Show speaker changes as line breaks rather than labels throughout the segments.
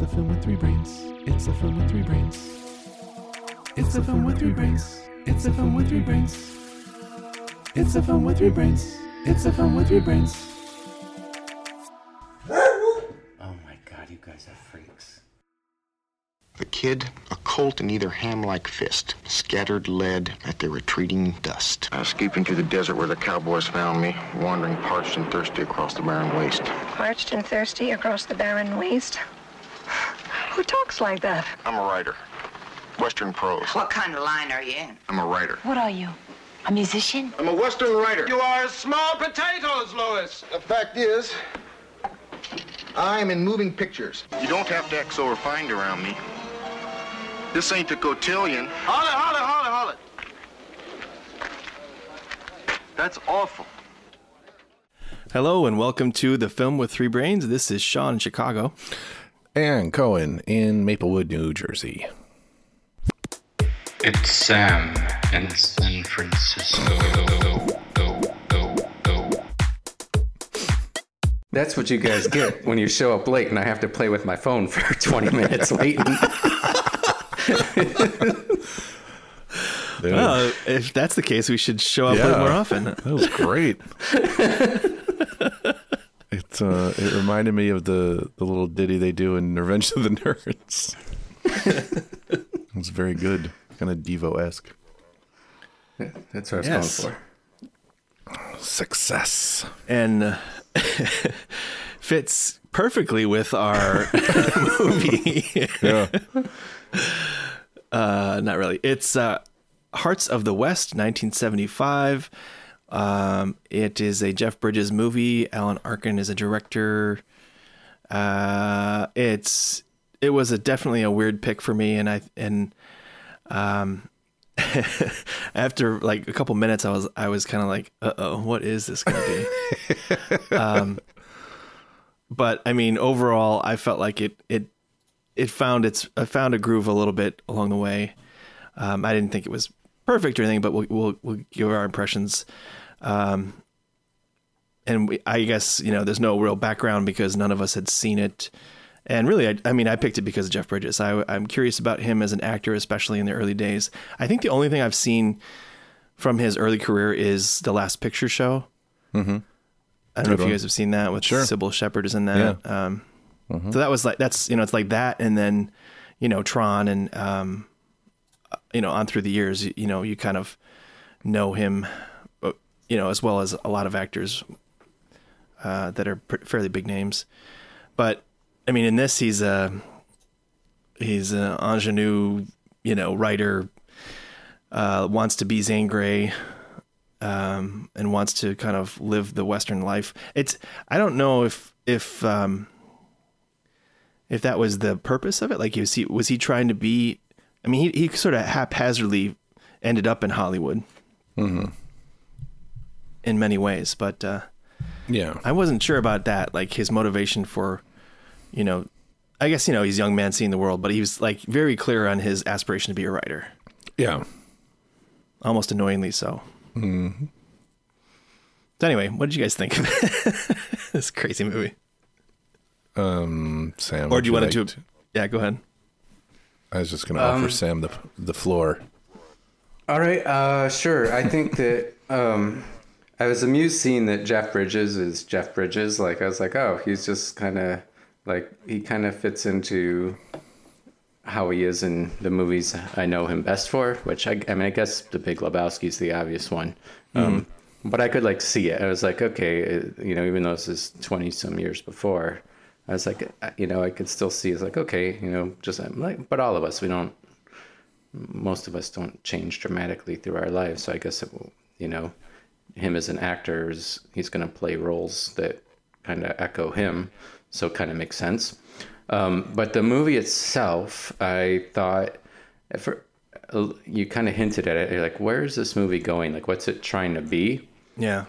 It's a film with three brains. It's a film with three brains. It's a film with three brains. It's a film with three brains. It's a film with three brains. It's a film with three brains.
Oh my god, you guys are freaks.
The kid, a colt in either ham-like fist, scattered lead at their retreating dust. I escaped into the desert where the cowboys found me, wandering parched and thirsty across the barren waste.
Parched and thirsty across the barren waste. Who talks like that?
I'm a writer. Western prose.
What kind of line are you in?
I'm a writer.
What are you? A musician?
I'm a Western writer.
You are small potatoes, Louis.
The fact is, I'm in moving pictures. You don't have to act so refined around me. This ain't the cotillion.
Holly, Holly, Holly, Holly.
That's awful.
Hello and welcome to the Film with Three Brains. This is Sean in Chicago.
And Cohen in Maplewood, New Jersey.
It's Sam in San Francisco.
That's what you guys get when you show up late and I have to play with my phone for 20 minutes waiting.
Well, if that's the case, we should show up
Yeah.
more often.
that was great. it uh, it reminded me of the the little ditty they do in Revenge of the Nerds. it was very good, kind of Devo esque.
Yeah, That's what I was
Yes.
going for.
Success.
And uh, fits perfectly with our movie.
Yeah.
Uh, not really. It's uh, Hearts of the West, 1975. Um, it is a Jeff Bridges movie. Alan Arkin is a director. Uh, it's it was a definitely a weird pick for me, and I and um, after like a couple minutes, I was I was kind of like, uh oh, what is this gonna be? um, but I mean, overall, I felt like it it it found its I found a groove a little bit along the way. Um, I didn't think it was perfect or anything, but we'll we'll, we'll give our impressions. Um, and we, I guess you know there's no real background because none of us had seen it. And really, I, I mean, I picked it because of Jeff Bridges. I, I'm curious about him as an actor, especially in the early days. I think the only thing I've seen from his early career is The Last Picture Show. Mm-hmm. I don't know if
one.
you guys have seen that with
Sure.
Cybill Shepherd is in that. Um, So that was like that's you know it's like that, and then you know Tron, and um, you know on through the years, you, know you kind of know him, uh, you know as well as a lot of actors uh, that are pr- fairly big names. But I mean, in this, he's a he's an ingenue, you know, writer. Uh, wants to be Zane Grey, um, and wants to kind of live the Western life. It's I don't know if if um, if that was the purpose of it. Like, was he was he trying to be? I mean, he he sort of haphazardly ended up in Hollywood. In many ways, but uh,
Yeah.
I wasn't sure about that. Like his motivation for, you know, I guess you know he's a young man seeing the world, but he was like very clear on his aspiration to be a writer,
Yeah.
almost annoyingly so. Mm-hmm. So anyway, what did you guys think of this crazy movie?
Um, Sam.
Or do you want to? Yeah, go ahead.
I was just going to offer Sam the the floor.
All right, uh, sure. I think that um, I was amused seeing that Jeff Bridges is Jeff Bridges. Like I was like, oh, he's just kind of like he kind of fits into how he is in the movies I know him best for. Which I, I mean, I guess The Big Lebowski is the obvious one. Um, but I could like see it. I was like, okay, it, you know, even though this is twenty some years before, I was like, uh, you know, I could still see. It's like, okay, you know, just like, but all of us, we don't most of us don't change dramatically through our lives. So I guess it will, you know, him as an actor is he's going to play roles that kind of echo him, so it kind of makes sense. Um, but the movie itself, I thought, for you kind of hinted at it. You're like, where is this movie going? Like, what's it trying to be?
Yeah.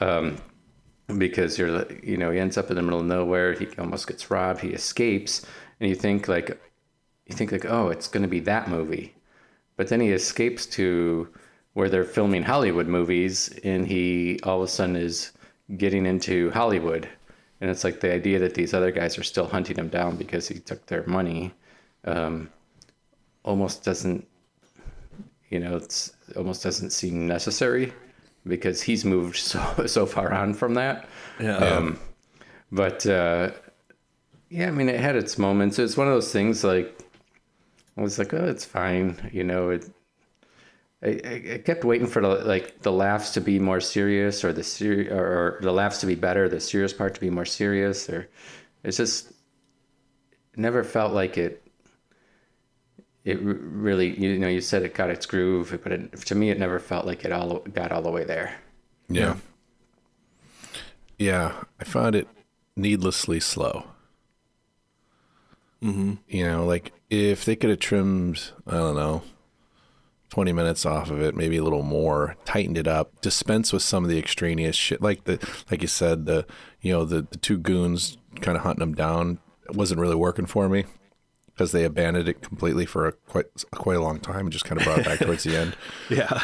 Because you're you know he ends up in the middle of nowhere he almost gets robbed he escapes and you think like you think like oh it's going to be that movie. But then he escapes to where they're filming hollywood movies and he all of a sudden is getting into hollywood. And it's like the idea that these other guys are still hunting him down because he took their money um, almost doesn't, you know, it's almost doesn't seem necessary because he's moved so so far on from that.
Yeah.
Um, but uh, yeah, I mean, it had its moments. It's one of those things like I was like, oh, it's fine, you know. It. I, I kept waiting for the like the laughs to be more serious, or the ser- or, or the laughs to be better, the serious part to be more serious, or it's just it never felt like it. It really, you know, you said it got its groove, but it, to me, it never felt like it all got all the way there.
Yeah. Yeah, I found it needlessly slow. Mm-hmm. You know, like if they could have trimmed, I don't know, 20 minutes off of it, maybe a little more, tightened it up, dispense with some of the extraneous shit. Like the, like you said, the, you know, the, the two goons kind of hunting them down wasn't really working for me because they abandoned it completely for a quite, quite a long time and just kind of brought it back towards the end.
Yeah.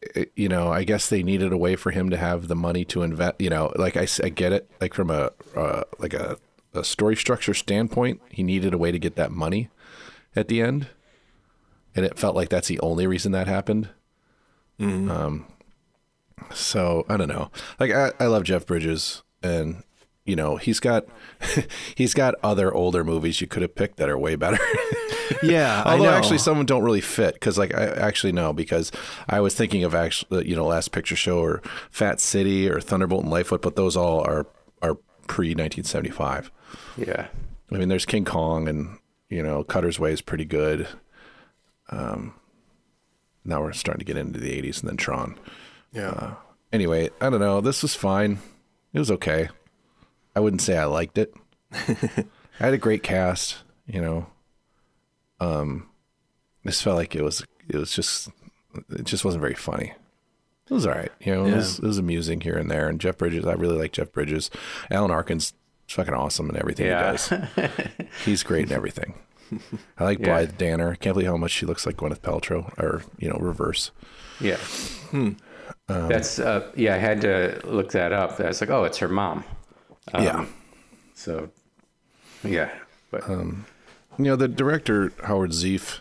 it- you know, I guess they needed a way for him to have the money to invest. You know, like I get it. Like from a uh, like a, a story structure standpoint, he needed a way to get that money at the end, and it felt like that's the only reason that happened. Um, so I don't know. Like I, I love Jeff Bridges, and you know he's got he's got other older movies you could have picked that are way better.
yeah. I
Although
know.
actually some of them don't really fit because like I actually no because I was thinking of actually you know Last Picture Show or Fat City or Thunderbolt and Lightfoot, but those all are are pre 1975.
Yeah.
I mean, there's King Kong and you know Cutter's Way is pretty good. Um, now we're starting to get into the 80s and then Tron.
yeah.
Anyway, I don't know. This was fine. It was okay. I wouldn't say I liked it. I had a great cast, you know. Um this felt like it was it was just it just wasn't very funny. It was all right. You know, it,
Yeah.
was, it was amusing here and there. And Jeff Bridges, I really like Jeff Bridges. Alan Arkin's fucking awesome in everything
Yeah.
he does. He's great in everything. I like
Yeah.
Blythe Danner. Can't believe how much she looks like Gwyneth Paltrow, or you know, reverse.
Yeah. That's uh, yeah. I had to look that up. I was like, oh, it's her mom. Um,
yeah.
So, yeah. But Um,
You know, the director Howard Zieff,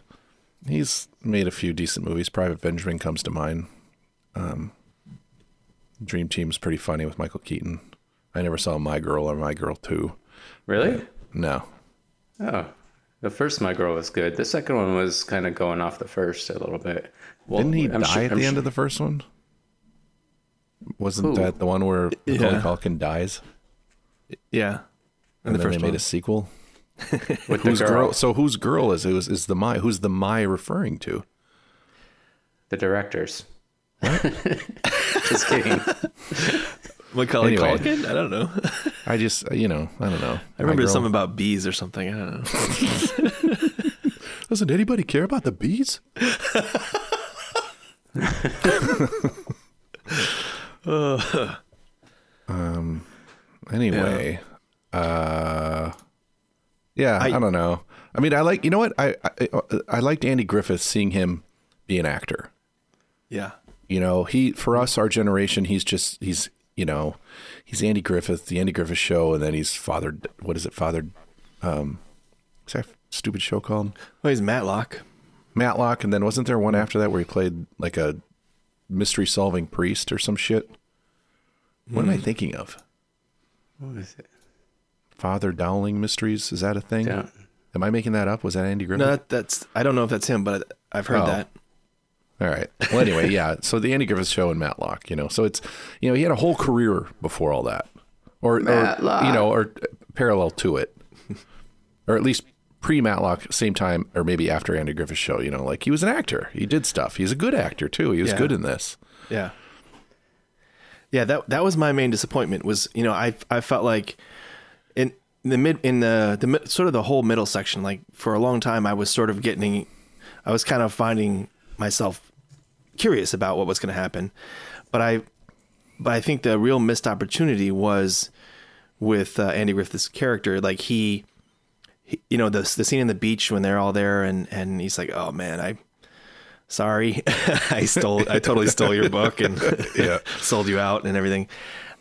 he's made a few decent movies. Private Benjamin comes to mind. Um, Dream Team's pretty funny with Michael Keaton. I never saw My Girl or My Girl Two.
really,
No,
oh, the first My Girl was good. The second one was kind of going off the first a little bit. Well,
didn't he
I'm
die
sure-
at
I'm
the end of the first one? Wasn't
Who?
that the one where Macaulay
Yeah.
Culkin dies?
Yeah.
And
the
then
first
they made
one.
a sequel.
with the
Whose
girl,
girl? So whose girl is is is the my? Who's the my referring to?
the directors. Just kidding.
Macaulay
Anyway.
Culkin? I don't know.
I just you know I don't know.
I remember something about bees or something. I don't know.
Doesn't anybody care about the bees? um. Anyway, uh, yeah, I,
I-
don't know. I mean, I like you know what I, I I liked Andy Griffith seeing him be an actor.
Yeah.
You know, he for us, our generation, he's just he's you know, he's Andy Griffith, the Andy Griffith Show, and then he's fathered. What is it, fathered? Um, what's that stupid show called?
Well, he's Matlock.
Matlock, and then wasn't there one after that where he played like a mystery solving priest or some shit? What am I thinking of?
What was it?
Father Dowling Mysteries? Is that a thing?
Yeah.
Am I making that up? Was that Andy Griffith?
No, that, that's I don't know if that's him, but I've heard
Oh.
that.
All right. Well, anyway, yeah. So the Andy Griffith Show and Matlock, you know, so it's, you know, he had a whole career before all that, or, or you know, or parallel to it, or at least pre Matlock, same time, or maybe after Andy Griffith Show. You know, like he was an actor. He did stuff. He's a good actor too. He was
Yeah.
good in this.
Yeah. Yeah, that that was my main disappointment was, you know, I I felt like in the mid in the the sort of the whole middle section like for a long time I was sort of getting I was kind of finding myself curious about what was going to happen. But I but I think the real missed opportunity was with uh, Andy Griffith's character like he, he you know the the scene in the beach when they're all there and and he's like, "Oh man, I sorry, I stole, I totally stole your book and
Yeah.
sold you out and everything.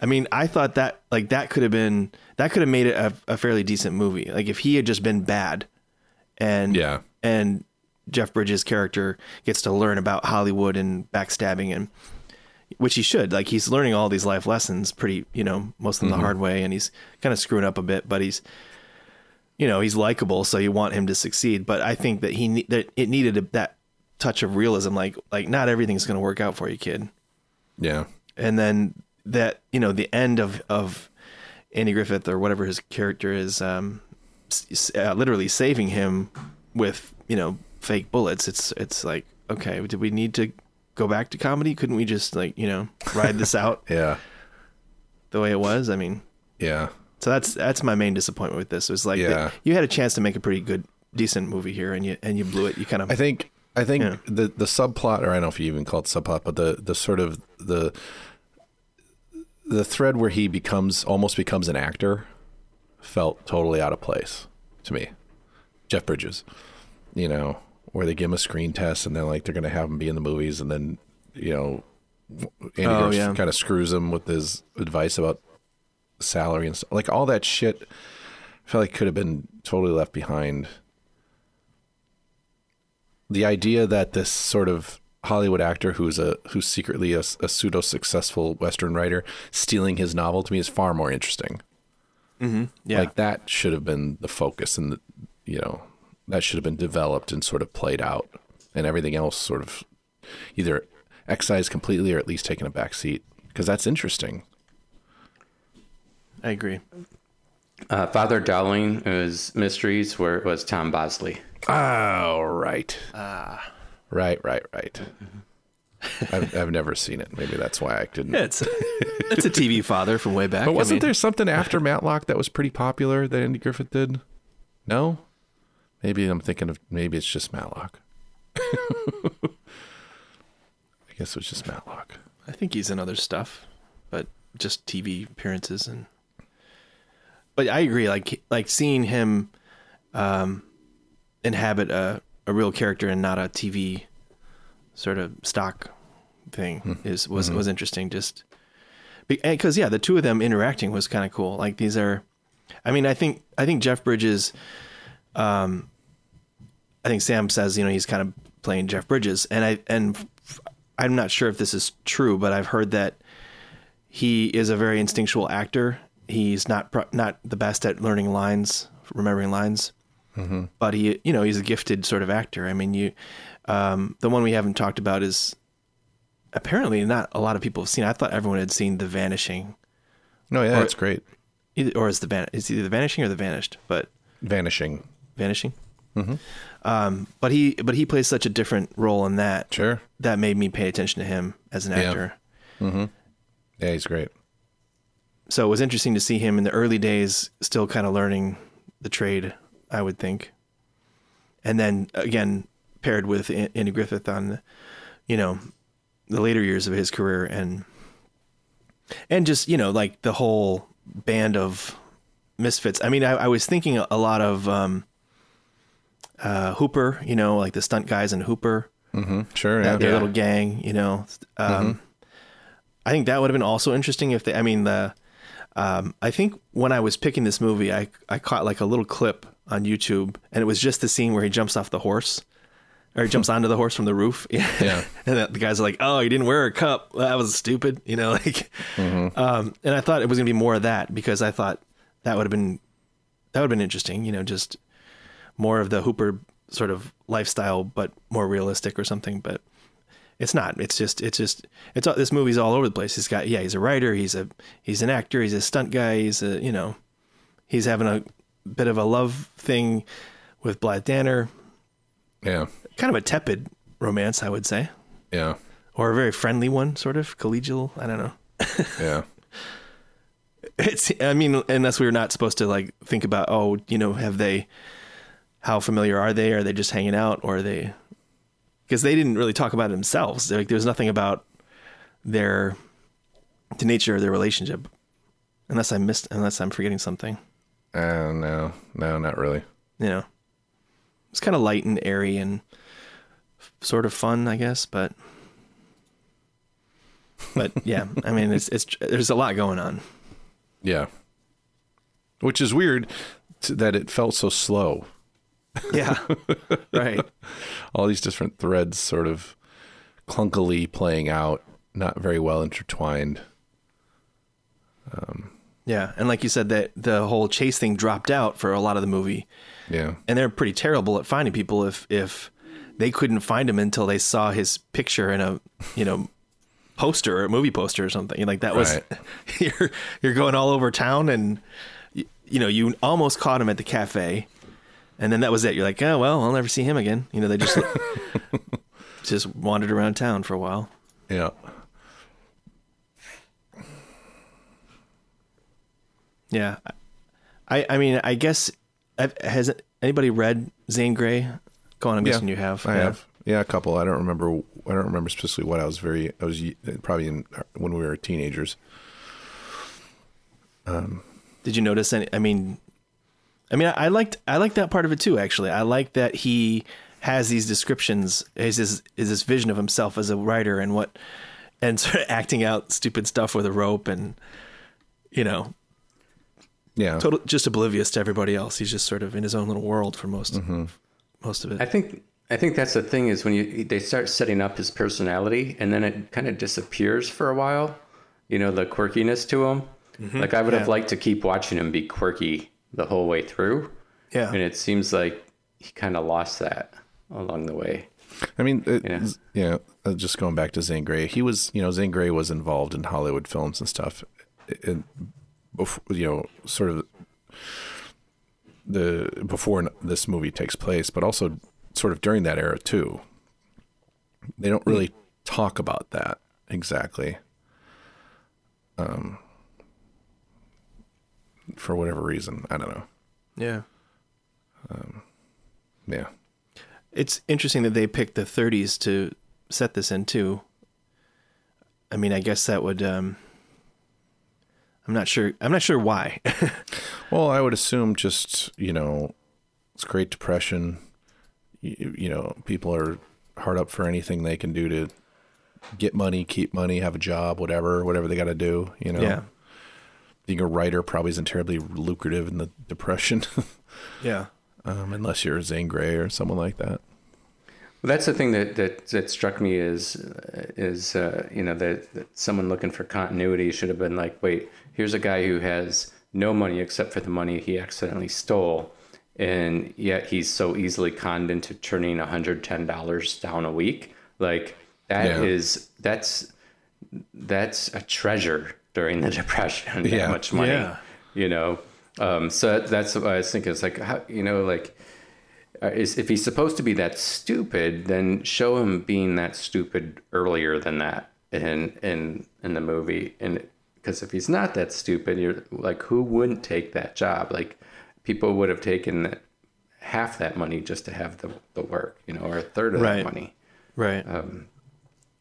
I mean, I thought that like that could have been that could have made it a, a fairly decent movie. Like if he had just been bad, and
Yeah.
and Jeff Bridges' character gets to learn about Hollywood and backstabbing and which he should. Like he's learning all these life lessons pretty, you know, most of them the mm-hmm. hard way, and he's kind of screwing up a bit, but he's you know he's likable, so you want him to succeed. But I think that he that it needed a, that touch of realism, like like not everything's going to work out for you, kid
Yeah.
and then that you know the end of of Andy Griffith or whatever his character is, um, uh, literally saving him with you know fake bullets. It's it's like okay, did we need to go back to comedy? Couldn't we just like you know ride this out
Yeah.
the way it was? I mean,
Yeah.
so that's that's my main disappointment with this. Was like
Yeah.
that you had a chance to make a pretty good, decent movie here, and you and you blew it. You kind of
I think I think
Yeah.
the the subplot, or I don't know if you even call it subplot, but the the sort of the the thread where he becomes almost becomes an actor felt totally out of place to me. Jeff Bridges, you know, where they give him a screen test and then like they're gonna have him be in the movies, and then you know, Andy
Oh, yeah.
kind of screws him with his advice about salary and stuff. Like all that shit, I felt like could have been totally left behind the idea that this sort of Hollywood actor who's a who's secretly a, a pseudo successful Western writer stealing his novel to me is far more interesting. Mm-hmm.
yeah.
Like that should have been the focus, and the, you know that should have been developed and sort of played out, and everything else sort of either excised completely or at least taken a back seat because that's interesting.
I agree.
Uh, Father Dowling was Mysteries, where it was Tom Bosley.
Oh, right. Ah. Right, right, right. I've, I've never seen it. Maybe that's why I didn't.
Yeah, it's it's a TV father from way back.
But wasn't
mean-
there something after Matlock that was pretty popular that Andy Griffith did? No? Maybe I'm thinking of maybe it's just Matlock. I guess it was just Matlock.
I think he's in other stuff, but just TV appearances and. But I agree, like like seeing him, um, inhabit a a real character and not a TV sort of stock thing is was was interesting. Just because yeah, the two of them interacting was kind of cool. Like these are, I mean, I think I think Jeff Bridges, um, I think Sam says you know he's kind of playing Jeff Bridges, and I and I'm not sure if this is true, but I've heard that he is a very instinctual actor. He's not pro- not the best at learning lines, remembering lines, but he you know he's a gifted sort of actor. I mean, you um, the one we haven't talked about is apparently not a lot of people have seen. I thought everyone had seen The Vanishing,
No, yeah,
Or-
that's great.
either, or is the Van- it's either The Vanishing or The Vanished, but
Vanishing.
Vanishing. Mm-hmm. Um, but he but he plays such a different role in that
Sure.
that made me pay attention to him as an
Yeah.
actor.
Yeah, he's great.
So it was interesting to see him in the early days, still kind of learning the trade, I would think. And then again, paired with Andy Griffith on, you know, the later years of his career, and and just you know like the whole band of misfits. I mean, I, I was thinking a lot of um, uh, Hooper, you know, like the stunt guys in Hooper
Sure. Yeah.
their little gang, you know. Um, I think that would have been also interesting if they. I mean, the. Um, I think when I was picking this movie, I I caught like a little clip on YouTube, and it was just the scene where he jumps off the horse, or he jumps onto the horse from the roof.
Yeah.
and the guys are like, "Oh, he didn't wear a cup. That was stupid," you know. Like, um, and I thought it was gonna be more of that because I thought that would have been that would have been interesting, you know, just more of the Hooper sort of lifestyle, but more realistic or something. But it's not. It's just. It's just. It's all, this movie's all over the place. He's got. Yeah, he's a writer. He's a. He's an actor. He's a stunt guy. He's a. You know, he's having a bit of a love thing with Blythe Danner.
Yeah.
Kind of a tepid romance, I would say,
Yeah.
or a very friendly one, sort of collegial. I don't know.
Yeah.
It's. I mean, unless we were not supposed to like think about. Oh, you know, have they? How familiar are they? Are they just hanging out, or are they? Because they didn't really talk about it themselves. Like, there's nothing about their the nature of their relationship, unless I missed, unless I'm forgetting something.
Uh, no, no, not really.
You know, it's kind of light and airy and sort of fun, I guess, but but yeah, I mean, it's it's there's a lot going on.
Yeah. Which is weird that it felt so slow.
Yeah, right.
All these different threads sort of clunkily playing out, not very well intertwined.
Um, yeah, and like you said, that the whole chase thing dropped out for a lot of the movie,
Yeah.
and they're pretty terrible at finding people if if they couldn't find him until they saw his picture in a you know poster or a movie poster or something. Like that was
Right.
you're you're going all over town and y- you know you almost caught him at the cafe, and then that was it. You're like, oh well, I'll never see him again. You know, they just just wandered around town for a while.
Yeah.
Yeah, I I mean I guess has anybody read Zane Grey? Go on, I'm guessing you have.
I
Yeah.
have. Yeah, a couple. I don't remember. I don't remember specifically what I was very. I was probably in when we were teenagers.
Um, Did you notice any? I mean, I mean, I, I liked I liked that part of it too. Actually, I like that he has these descriptions. Is this is this vision of himself as a writer and what, and sort of acting out stupid stuff with a rope and, you know,
Yeah.
total just oblivious to everybody else. He's just sort of in his own little world for most mm-hmm. most of it.
I think I think that's the thing is when you they start setting up his personality and then it kind of disappears for a while. You know the quirkiness to him. Mm-hmm. Like I would have liked to keep watching him be quirky the whole way through,
yeah,
and it seems like he kind of lost that along the way.
I mean, it,
Yeah.
uh, just going back to Zane Grey, he was, you know, Zane Grey was involved in Hollywood films and stuff, and before, you know, sort of the before this movie takes place, but also sort of during that era too. They don't really talk about that exactly. Um, for whatever reason, I don't know.
yeah.
Yeah.
It's interesting that they picked the 30s to set this in too. I mean, I guess that would. Um, I'm not sure. I'm not sure why.
Well, I would assume just, you know, it's Great Depression. You, you know, people are hard up for anything they can do to get money, keep money, have a job, whatever, whatever they got to do, you know.
yeah.
Being a writer probably isn't terribly lucrative in the Depression,
Yeah.
um, unless you're Zane Grey or someone like that.
Well, that's the thing that that, that struck me is is uh, you know that, that someone looking for continuity should have been like, wait, here's a guy who has no money except for the money he accidentally stole, and yet he's so easily conned into turning hundred ten dollars down a week. Like that is
Yeah.
that's that's a treasure during the depression. That
Yeah.
much money,
Yeah.
you know. Um, so that's what I was thinking. It's like how, you know, like uh, is if he's supposed to be that stupid, then show him being that stupid earlier than that in in in the movie. And because if he's not that stupid, you're like, who wouldn't take that job? Like people would have taken that, half that money just to have the the work, you know, or a third of
Right.
that money.
Right.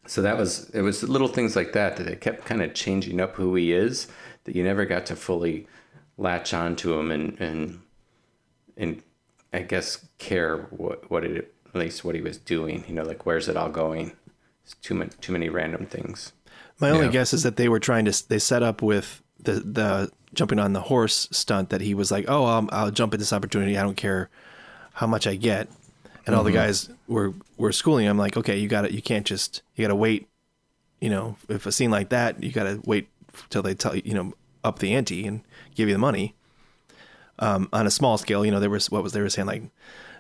So that was it was little things like that that it kept kind of changing up who he is that you never got to fully latch onto him and and and I guess care what what it at least what he was doing. You know, like where's it all going? It's too many too many random things.
My only
Yeah.
guess is that they were trying to. They set up with the the jumping on the horse stunt that he was like, "Oh, I'll, I'll jump at this opportunity. I don't care how much I get." And all the guys were were schooling him like, "Okay, you got to You can't just. You got to wait. You know, if a scene like that, you got to wait till they tell you. You know, up the ante and give you the money." Um, on a small scale, you know, there was what was they were saying like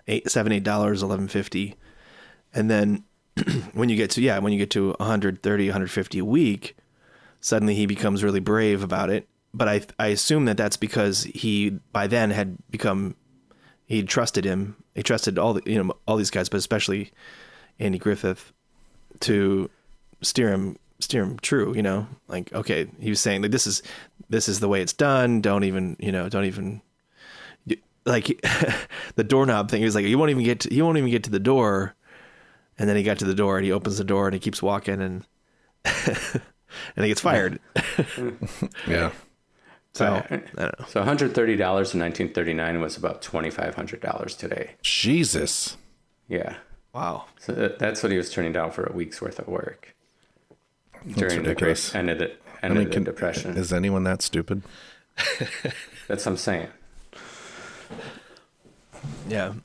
eight, seven, eight dollars, eleven fifty, and then when you get to yeah when you get to 130 150 a week suddenly he becomes really brave about it but i i assume that that's because he by then had become he trusted him he trusted all the you know all these guys but especially andy griffith to steer him steer him true you know like okay he was saying like this is this is the way it's done don't even you know don't even like the doorknob thing he was like you won't even get to, you won't even get to the door and then he got to the door and he opens the door and he keeps walking and and he gets fired.
Yeah.
So I don't know.
So $130 in 1939 was about $2,500 today.
Jesus.
Yeah.
Wow.
So that- that's what he was turning down for a week's worth of work during the great end of the
I
end
mean,
of the
can-
depression.
Is anyone that stupid?
That's what I'm saying.
Yeah.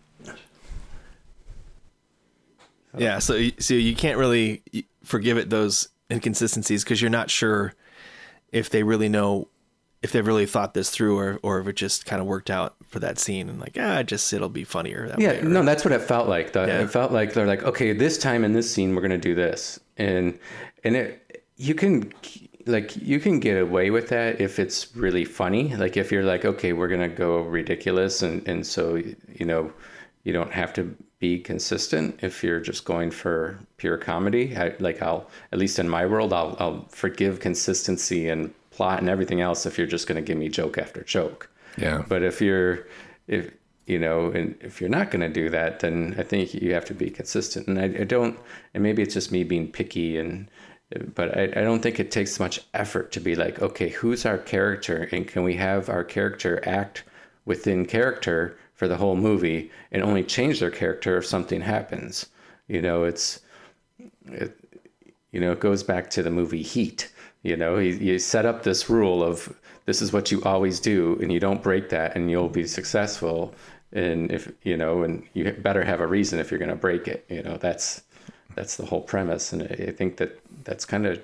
Yeah, so so you can't really forgive it those inconsistencies because you're not sure if they really know if they really thought this through or or if it just kind of worked out for that scene and like ah just it'll be funnier that
Yeah,
way.
no, that's what it felt like. The,
Yeah.
It felt like they're like, okay, this time in this scene, we're gonna do this, and and it you can like you can get away with that if it's really funny. Like if you're like, okay, we're gonna go ridiculous, and and so you know, you don't have to be consistent if you're just going for pure comedy. I, like I'll at least in my world, I'll I'll forgive consistency and plot and everything else if you're just gonna give me joke after joke.
Yeah.
But if you're, if you know, and if you're not going to do that, then I think you have to be consistent. And I, I don't, and maybe it's just me being picky, and but I, I don't think it takes much effort to be like, okay, who's our character, and can we have our character act within character for the whole movie, and only change their character if something happens. You know, it's, it, you know, it goes back to the movie Heat. You know, he, you set up this rule of this is what you always do, and you don't break that, and you'll be successful. And if you know, and you better have a reason if you're going to break it. You know, that's that's the whole premise, and I think that that's kind of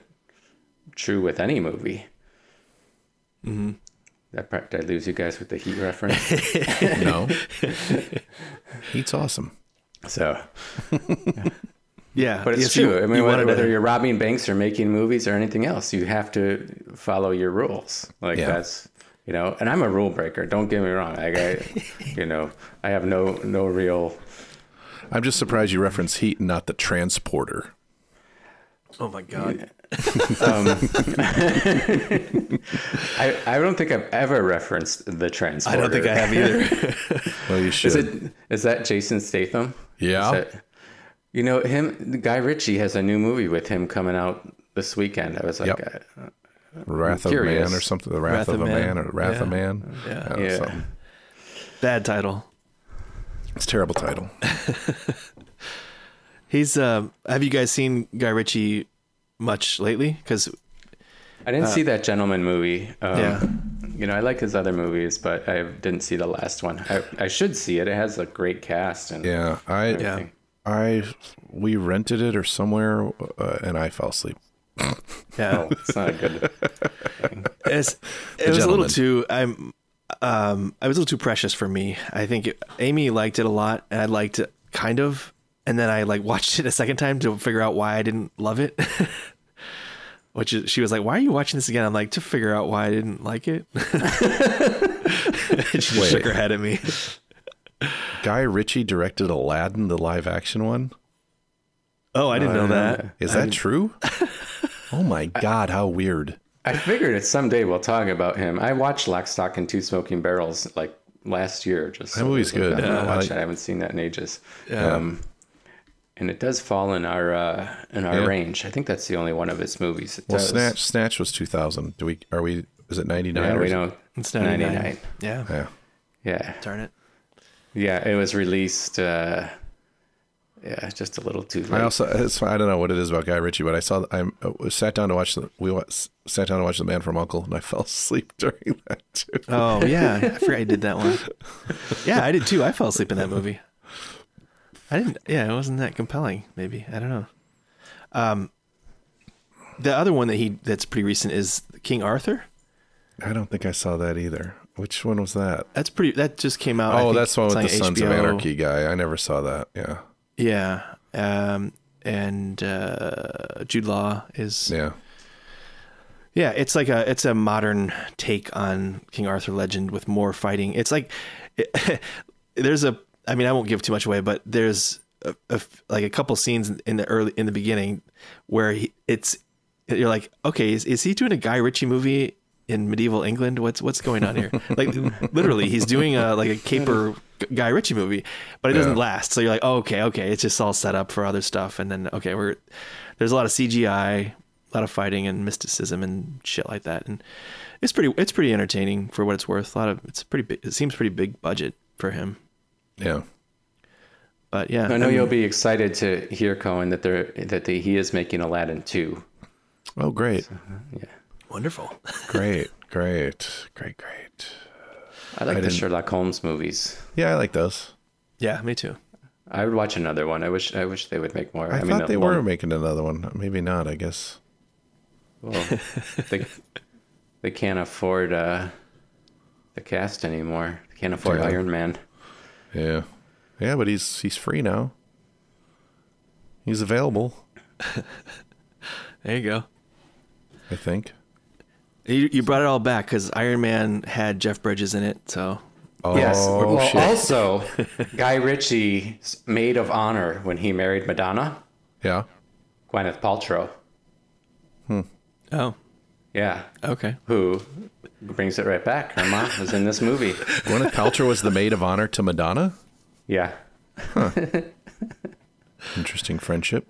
true with any movie.
Mm-hmm.
That part- did I lose you guys with the Heat reference?
No. Heat's awesome.
So,
yeah,
but it's
yes, you-
true. I mean,
you
whether, whether
to-
you're robbing banks or making movies or anything else, you have to follow your rules. Like
Yeah.
that's you know. And I'm a rule breaker. Don't get me wrong. Like I, you know, I have no no real.
I'm just surprised you reference Heat and not the transporter.
oh my god,
Um, I I don't think I've ever referenced the transporter.
I don't think I have either.
Well, you should.
Is it is that Jason Statham?
Yeah.
Is that- you know him. Guy Ritchie has a new movie with him coming out this weekend. I was like,
Yep.
uh,
Wrath of
curious.
Man or something? The Wrath, of, a Man, or Wrath of
Yeah.
Man?
Yeah.
I don't know,
Yeah.
something.
Bad title.
It's a terrible title.
He's. Uh, have you guys seen Guy Ritchie much lately? Because
I didn't see that gentleman movie. Um,
Yeah.
You know, I like his other movies, but I didn't see the last one. I, I should see it. It has a great cast and
Yeah, I,
everything.
I, we rented it or somewhere, uh, and I fell asleep.
yeah,
Oh, it's not a good.
it's, it was a little too. I'm. Um, I was a little too precious for me. I think it, Amy liked it a lot, and I liked it kind of. And then I like watched it a second time to figure out why I didn't love it. Which is, she was like, "Why are you watching this again?" I'm like, "To figure out why I didn't like it." she just
Wait.
shook her head at me.
Guy Ritchie directed Aladdin, the live action one.
Oh, I didn't know that.
Is that true? oh my God, how weird!
I figured it someday we'll talk about him. I watched Lock, Stock, and Two Smoking Barrels like last year. Just
That movie's
there's a-
good.
I'm gonna
Yeah.
watch
I-
it. I haven't seen that in ages.
Yeah.
Um, and it does fall in our uh, in our
Yeah.
range. I think that's the only one of his movies. It
Well,
does.
Snatch, Snatch was two thousand. Do we? Are we? Is it ninety nine?
Yeah, we know.
It's 99.
99.
Yeah.
Yeah.
Yeah,
Darn it.
Yeah. It was released. Uh, yeah, just a little too late.
I also, it's, I don't know what it is about Guy Ritchie, but I saw, I sat down to watch the, we wa- sat down to watch The Man from Uncle, and I fell asleep during that too.
Oh yeah, I forgot I did that one. Yeah, I did too. I fell asleep in that movie. I didn't. Yeah, it wasn't that compelling. Maybe I don't know. Um, the other one that he that's pretty recent is King Arthur.
I don't think I saw that either. Which one was that?
That's pretty. That just came out. I
Oh,
think
that's one
it's
with the
on
Sons of Anarchy guy. I never saw that. Yeah.
Yeah, um, and uh, Jude Law is.
Yeah.
Yeah, it's like a it's a modern take on King Arthur legend with more fighting. It's like there's a I mean I won't give too much away, but there's a, a- like a couple scenes in the early in the beginning where he, it's you're like okay is, is he doing a Guy Ritchie movie in medieval England? What's what's going on here? like literally he's doing a like a caper Guy Ritchie movie, but it doesn't
Yeah.
last. So you're like oh, okay okay it's just all set up for other stuff, and then okay we're there's a lot of CGI a lot of fighting and mysticism and shit like that and it's pretty it's pretty entertaining for what it's worth a lot of it's pretty big it seems pretty big budget for him
Yeah.
But yeah,
I know
mean,
you'll be excited to hear Cohen that they're that they, he is making Aladdin two.
Oh, great,
wonderful.
great, great, great, great.
I like
I
the
didn't-
Sherlock Holmes movies.
Yeah, I like those.
yeah, me too.
I would watch another one. I wish I wish they would make more.
I,
mean,
thought
the
they
one-
were making another one. Maybe not. I guess.
Well, they they can't afford uh, the cast anymore. They can't afford
Yeah.
Iron Man.
Yeah, yeah, but he's he's free now. He's available.
There you go.
I think.
You, you brought it all back because Iron Man had Jeff Bridges in it. So
Oh
yes. Well,
shit!
also, Guy Ritchie's maid of honor when he married Madonna,
yeah.
Gwyneth Paltrow. Hmm.
oh,
Yeah.
okay.
Who brings it right back? Her mom was in this movie.
Gwyneth Paltrow was the maid of honor to Madonna.
Yeah.
Interesting friendship.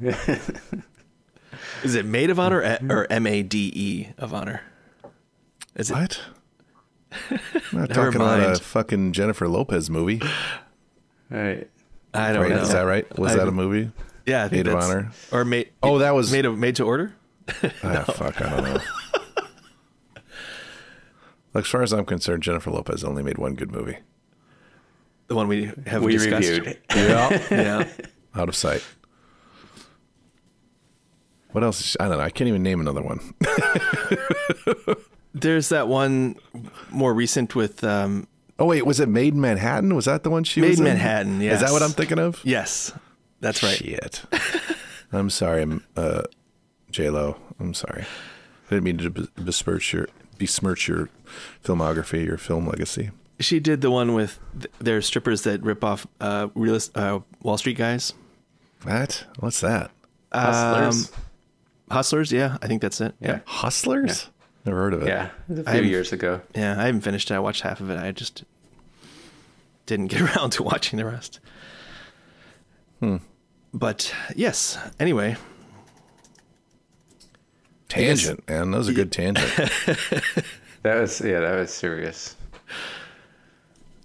Is it Maid of Honor or- or M A D E of Honor? Is it?
What? I'm not
Never
talking about a fucking Jennifer Lopez movie.
All right.
I don't
Right?
know.
Is that right? Was
I
that a movie?
Yeah, I think
Maid of Honor?
or made.
Oh, that was-
made of made to order.
Ah, fuck, I don't know. like, as far as I'm concerned, Jennifer Lopez only made one good movie.
The one we have
We
discussed.
reviewed.
Yeah.
Yeah.
Out of sight. What else? is- I don't know. I can't even name another one.
There's that one more recent with um,
Oh wait, was it Maid in Manhattan? Was that the one she
Made
was
in
in?
Manhattan,
Is that what. I'm thinking of?
yes, that's right.
Shit. I'm sorry, m- uh, J Lo. I'm sorry. I didn't mean to besmirch your besmirch your filmography, your film legacy.
She did the one with th- their strippers that rip off uh, realist, uh, Wall Street guys.
What? What's that?
Hustlers.
Hustlers, yeah, I think that's it.
yeah.
Hustlers? Never heard of it.
Yeah. It was a few
I'm-
years ago.
Yeah, I haven't finished it. I watched half of it. I just didn't get around to watching the rest. Hmm. But yes, anyway,
Tangent, man. That was a good tangent.
That was yeah. That was serious.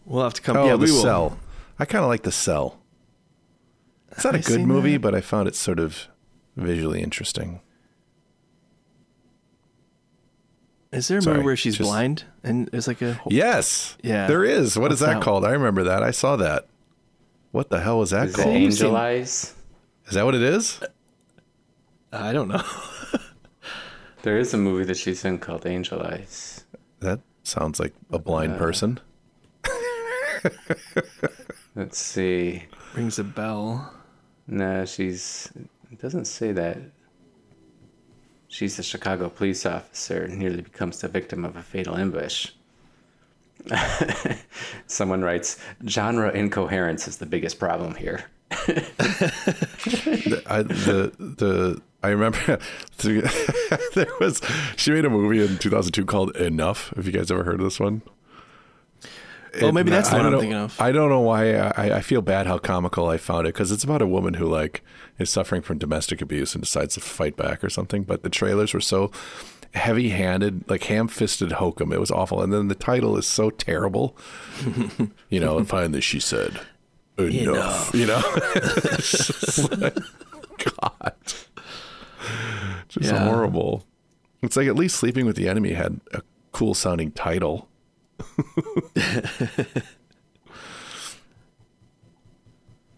we'll have to come.
Oh,
yeah,
the
we will.
cell. I kind of like the cell. It's not a
I
good movie,
that.
but I found it sort of visually interesting.
Is there a
Sorry,
movie where she's
just-
blind and there's like a
Yes.
Yeah.
There is. What is
What's
that
that
called? I remember that. I saw that. What the hell is that
Is it
called?
Angel Eyes?
Is that what it is?
Uh, I don't know.
There is a movie that she's in called Angel Eyes.
That sounds like a blind person.
Let's see.
Rings a bell.
No, she's. It doesn't say that. She's a Chicago police officer nearly becomes the victim of a fatal ambush. Someone writes, genre incoherence is the biggest problem here.
I, the the I remember there was she made a movie in 2002 called Enough. Have you guys ever heard of this one?
Oh, maybe that's the
I
one
don't
I'm thinking of.
I don't know why uh, I, I feel bad how comical I found it because it's about a woman who like is suffering from domestic abuse and decides to fight back or something. But the trailers were so heavy-handed, like ham-fisted hokum. It was awful, and then the title is so terrible. you know, and finally she said, "Enough." You know, It's just like, God, just
Yeah.
horrible. It's like at least Sleeping with the Enemy had a cool-sounding title.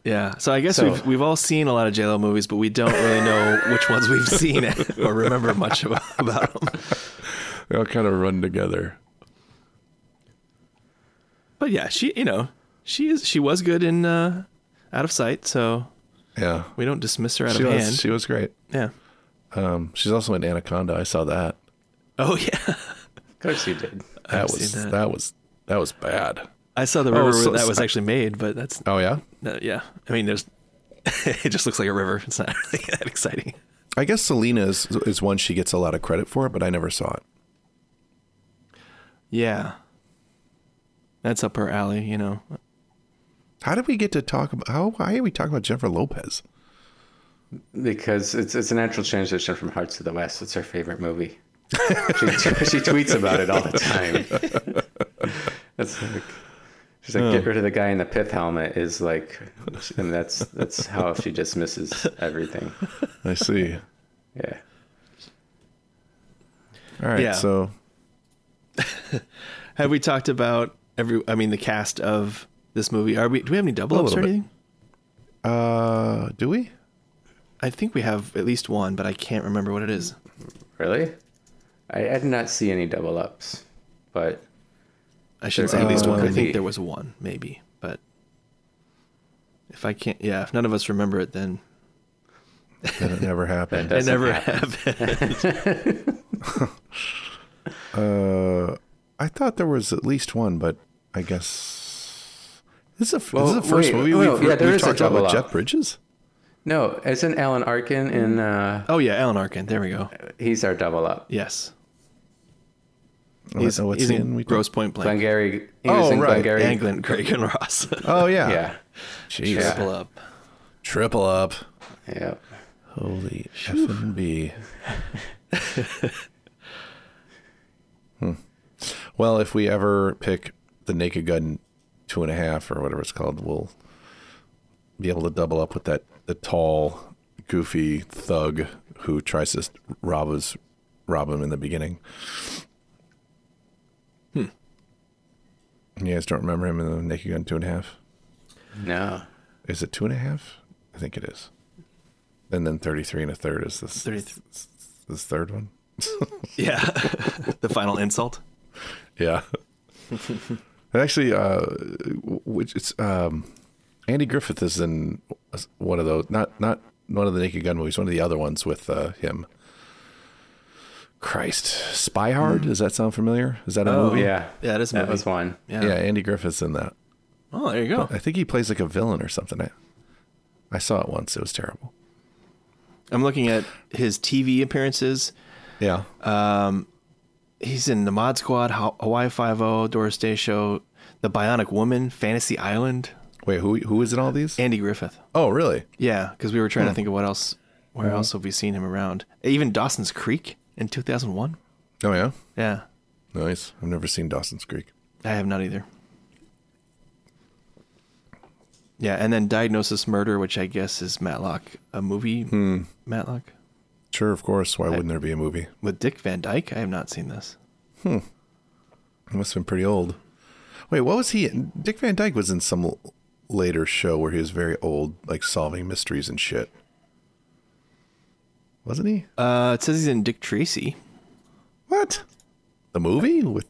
Yeah. So I guess
So-
we've we've all seen a lot of JLo movies, but we don't really know which ones we've seen or remember much about, about them.
They all kind of run together.
But yeah, she you know she is she was good in uh, Out of Sight, so
Yeah,
we don't dismiss her out
she
of
was.
hand.
She was great.
yeah.
Um, she's also in Anaconda. I saw that.
Oh yeah.
Of course you did.
That
I've
was that.
that.
was that was bad.
I saw the
Oh,
river
so-
that was actually made, but that's
Oh yeah.
uh, yeah. I mean, there's it just looks like a river. It's not really that exciting.
I guess Selena is is one she gets a lot of credit for, but I never saw it.
Yeah. That's up her alley, you know.
How did we get to talk about how? Why are we talking about Jennifer Lopez?
Because it's it's a natural transition from Hearts of the West. It's her favorite movie. She, she tweets about it all the time. That's like She's like, get rid of the guy in the pith helmet. Is like, and that's that's how she dismisses everything.
I see.
Yeah.
All right.
Yeah.
So
Have we talked about every? I mean, the cast of this movie. Are we? Do we have any double ups or
bit.
anything?
uh do we?
I think we have at least one, but I can't remember what it is.
Really? I, I did not see any double ups, but
I should say at least one. I think
be.
there was one, maybe, but if I can't, yeah, if none of us remember it, then
Then it never happened.
it never
happen.
happened.
Uh, I thought there was at least one, but I guess this is, a,
Well,
this is the first
wait,
movie
no,
we've,
yeah, there
we've
is a
talked about
double up.
Jeff Bridges.
no, isn't Alan Arkin in? Uh,
oh yeah, Alan Arkin. There we go.
he's our double up.
Yes, he's,
what's
he's
he
in
in? We
Grosse Pointe Blank.
Glengarry. He was
Oh,
in
right.
Glengarry.
And Glenn Craig and Ross.
Oh yeah,
Yeah.
Jeez.
Yeah.
Triple up.
triple up.
Yeah.
Holy effing b. hmm. Well, if we ever pick the Naked Gun two and a half or whatever it's called, we'll be able to double up with that the tall, goofy thug who tries to rob us, rob him in the beginning. Hmm. You guys don't remember him in the Naked Gun two and a half?
No.
Is it two and a half? I think it is. And then 33 and a third is this,
33.
this third one?
Yeah, the final insult.
Yeah. and actually, uh, which it's um, Andy Griffith is in one of those, not not one of the Naked Gun movies, one of the other ones with uh, him. Christ, Spy Hard. Does that sound familiar? Is that a
Oh,
movie?
Yeah.
Yeah, it is a
That was one.
Yeah.
Yeah, Andy Griffith's in that.
Oh, there you go.
I think he plays like a villain or something. I, I saw it once. It was terrible.
I'm looking at his TV appearances.
Yeah.
Um, he's in the Mod Squad, Haw- Hawaii Five O, Doris Day Show, The Bionic Woman, Fantasy Island.
Wait, who who is in all these?
Andy Griffith.
oh, really?
Yeah, because we were
Hmm.
trying to think of what else. Where else have we seen him around? Even Dawson's Creek in 2001.
Oh, yeah.
Yeah,
Nice. I've never seen Dawson's Creek.
I have not either. Yeah, and then Diagnosis Murder, which I guess is Matlock, a movie.
Hmm.
Matlock
Sure, of course. Why wouldn't there be a movie?
with Dick Van Dyke. I have not seen this.
It must have been pretty old. Wait, what was he? in? Dick Van Dyke was in some l- later show where he was very old, like solving mysteries and shit. Wasn't he?
Uh, it says he's in Dick Tracy.
What? The movie with